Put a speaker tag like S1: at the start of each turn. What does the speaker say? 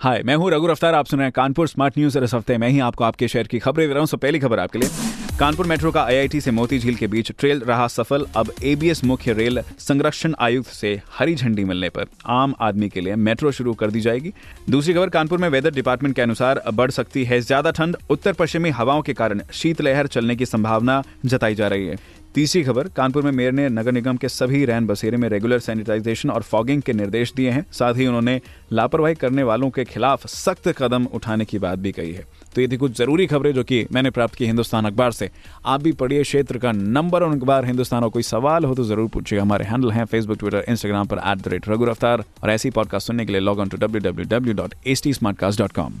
S1: हाय मैं हूँ रघु अफ्तार आप सुन रहे हैं कानपुर स्मार्ट न्यूज़ और इस हफ़्ते मैं ही आपको आपके शहर की खबरें दे रहा हूँ। सो पहली खबर आपके लिए। कानपुर मेट्रो का आईआईटी से मोती झील के बीच ट्रेल रहा सफल। अब एबीएस मुख्य रेल संरक्षण आयुक्त से हरी झंडी मिलने पर आम आदमी के लिए मेट्रो शुरू कर दी जाएगी। दूसरी खबर, कानपुर में वेदर डिपार्टमेंट के अनुसार बढ़ सकती है ज़्यादा ठंड। उत्तर पश्चिमी हवाओं के कारण शीतलहर चलने की संभावना जताई जा रही है। तीसरी खबर, कानपुर में मेयर ने नगर निगम के सभी रैन बसेरे में रेगुलर सैनिटाइजेशन और फॉगिंग के निर्देश दिए हैं। साथ ही उन्होंने लापरवाही करने वालों के खिलाफ सख्त कदम उठाने की बात भी कही है। तो ये थी कुछ ज़रूरी खबरें जो कि मैंने प्राप्त की हिंदुस्तान अखबार से। आप भी पढ़िए क्षेत्र का नंबर और अखबार हिंदुस्तान और कोई सवाल हो तो ज़रूर पूछिएगा। हमारे हैंडल हैं फेसबुक, ट्विटर, इंस्टाग्राम पर at the rate Raghu Raftaar. और ऐसी पॉडकास्ट सुनने के लिए log on to W W W dot H T smart dot com